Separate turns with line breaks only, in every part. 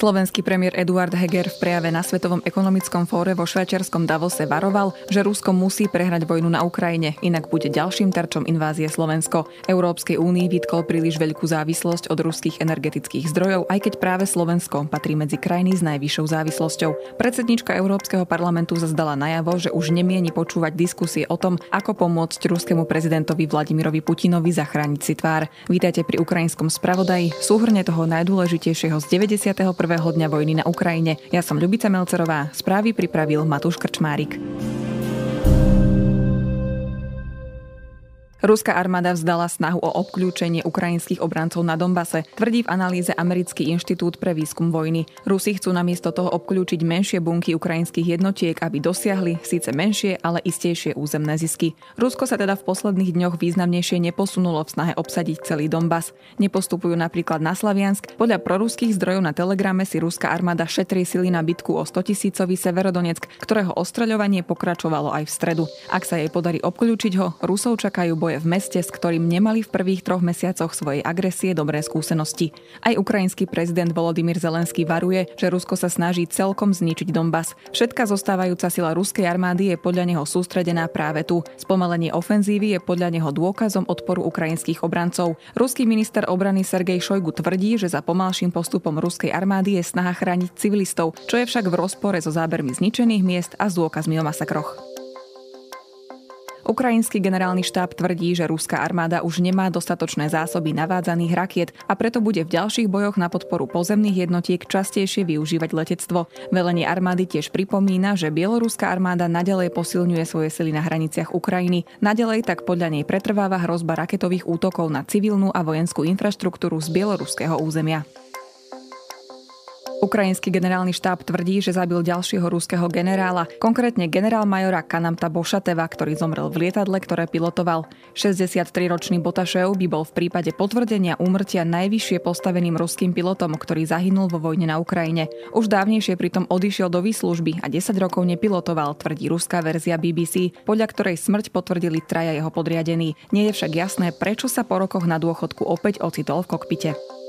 Slovenský premiér Eduard Heger v prejave na Svetovom ekonomickom fóre vo švajčiarskom Davose varoval, že Rusko musí prehrať vojnu na Ukrajine, inak bude ďalším terčom invázie Slovensko. Európskej únii vytkol príliš veľkú závislosť od ruských energetických zdrojov, aj keď práve Slovensko patrí medzi krajiny s najvyššou závislosťou. Predsednička Európskeho parlamentu zazdala najavo, že už nemieni počúvať diskusie o tom, ako pomôcť ruskému prezidentovi Vladimirovi Putinovi zachrániť si tvár. Vítajte pri ukrajinskom spravodaji, súhrne toho najdôležitejšieho z 91 prvého dňa vojny na Ukrajine. Ja som Ľubica Melcerová, správy pripravil Matúš Krčmárik. Ruská armáda vzdala snahu o obklúčenie ukrajinských obrancov na Donbase, tvrdí v analýze Americký inštitút pre výskum vojny. Rusi chcú namiesto toho obklúčiť menšie bunky ukrajinských jednotiek, aby dosiahli síce menšie, ale istejšie územné zisky. Rusko sa teda v posledných dňoch významnejšie neposunulo v snahe obsadiť celý Donbas. Nepostupujú napríklad na Slaviansk. Podľa proruských zdrojov na Telegrame si ruská armáda šetrí sily na bitku o 100 tisícový Severodonetsk, ktorého ostreľovanie pokračovalo aj v stredu. Ak sa jej podarí obklúčiť ho, Rusov čakajú boj boje v meste, s ktorým nemali v prvých troch mesiacoch svojej agresie dobré skúsenosti. Aj ukrajinský prezident Volodymyr Zelenský varuje, že Rusko sa snaží celkom zničiť Donbass. Všetká zostávajúca sila ruskej armády je podľa neho sústredená práve tu. Spomalenie ofenzívy je podľa neho dôkazom odporu ukrajinských obrancov. Ruský minister obrany Sergej Šojgu tvrdí, že za pomalším postupom ruskej armády je snaha chrániť civilistov, čo je však v rozpore so zábermi zničených miest a s dôkazmi o masakroch. Ukrajinský generálny štáb tvrdí, že ruská armáda už nemá dostatočné zásoby navádzaných rakiet a preto bude v ďalších bojoch na podporu pozemných jednotiek častejšie využívať letectvo. Velenie armády tiež pripomína, že bieloruská armáda nadalej posilňuje svoje sily na hraniciach Ukrajiny. Nadalej tak podľa nej pretrváva hrozba raketových útokov na civilnú a vojenskú infraštruktúru z bieloruského územia. Ukrajinský generálny štáb tvrdí, že zabil ďalšieho ruského generála, konkrétne generál majora Kanamta Bošateva, ktorý zomrel v lietadle, ktoré pilotoval. 63-ročný Botašev by bol v prípade potvrdenia úmrtia najvyššie postaveným ruským pilotom, ktorý zahynul vo vojne na Ukrajine. Už dávnejšie pritom odišiel do výslužby a 10 rokov nepilotoval, tvrdí ruská verzia BBC, podľa ktorej smrť potvrdili traja jeho podriadení. Nie je však jasné, prečo sa po rokoch na dôchodku opäť ocitol v kokpite.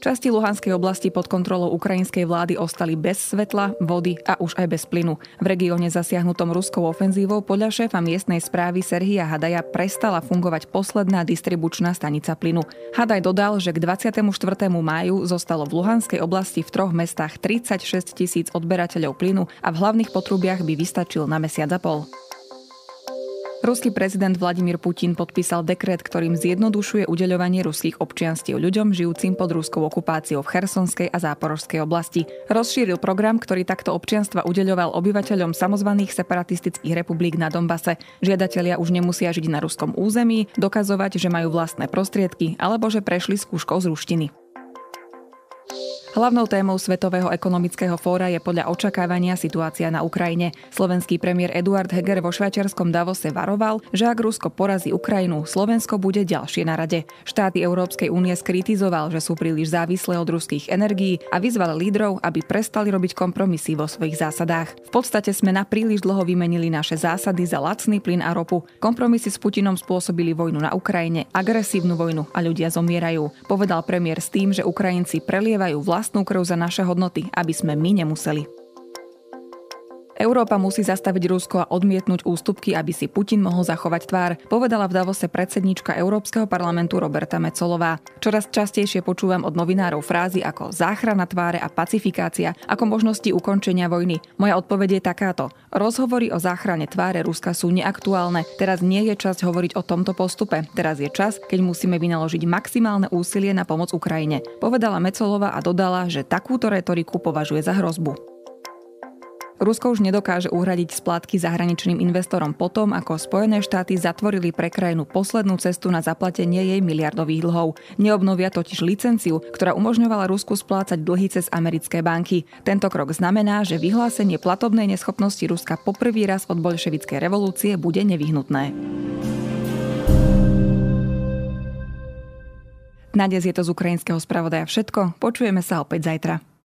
Časti Luhanskej oblasti pod kontrolou ukrajinskej vlády ostali bez svetla, vody a už aj bez plynu. V regióne zasiahnutom ruskou ofenzívou podľa šéfa miestnej správy Serhia Hadaja prestala fungovať posledná distribučná stanica plynu. Hadaj dodal, že k 24. máju zostalo v Luhanskej oblasti v troch mestách 36 tisíc odberateľov plynu a v hlavných potrubiach by vystačil na mesiac a pol. Ruský prezident Vladimír Putin podpísal dekret, ktorým zjednodušuje udeľovanie ruských občianstiev ľuďom žijúcim pod ruskou okupáciou v Chersonskej a Záporovskej oblasti. Rozšíril program, ktorý takto občianstva udeľoval obyvateľom samozvaných separatistických republik na Donbase. Žiadatelia už nemusia žiť na ruskom území, dokazovať, že majú vlastné prostriedky alebo že prešli skúškou z ruštiny. Hlavnou témou Svetového ekonomického fóra je podľa očakávania situácia na Ukrajine. Slovenský premiér Eduard Heger vo švajčiarskom Davose varoval, že ak Rusko porazí Ukrajinu, Slovensko bude ďalšie na rade. Štáty Európskej únie skritizoval, že sú príliš závislé od ruských energií a vyzval lídrov, aby prestali robiť kompromisy vo svojich zásadách. V podstate sme na príliš dlho vymenili naše zásady za lacný plyn a ropu. Kompromisy s Putinom spôsobili vojnu na Ukrajine, agresívnu vojnu a ľudia zomierajú. Povedal premiér s tým, že Ukrajinci prelievajú vlast vlastnú krv za naše hodnoty, aby sme my nemuseli. Európa musí zastaviť Rusko a odmietnúť ústupky, aby si Putin mohol zachovať tvár, povedala v Davose predsednička Európskeho parlamentu Roberta Mecolová. Čoraz častejšie počúvam od novinárov frázy ako záchrana tváre a pacifikácia ako možnosti ukončenia vojny. Moja odpoveď je takáto. Rozhovory o záchrane tváre Ruska sú neaktuálne. Teraz nie je čas hovoriť o tomto postupe. Teraz je čas, keď musíme vynaložiť maximálne úsilie na pomoc Ukrajine. Povedala Mecolová a dodala, že takúto retoriku považuje za hrozbu. Rusko už nedokáže uhradiť splátky zahraničným investorom potom, ako Spojené štáty zatvorili pre krajinu poslednú cestu na zaplatenie jej miliardových dlhov. Neobnovia totiž licenciu, ktorá umožňovala Rusku splácať dlhy cez americké banky. Tento krok znamená, že vyhlásenie platobnej neschopnosti Ruska poprvý raz od bolševickej revolúcie bude nevyhnutné. Na dnes je to z ukrajinského spravodaja všetko. Počujeme sa opäť zajtra.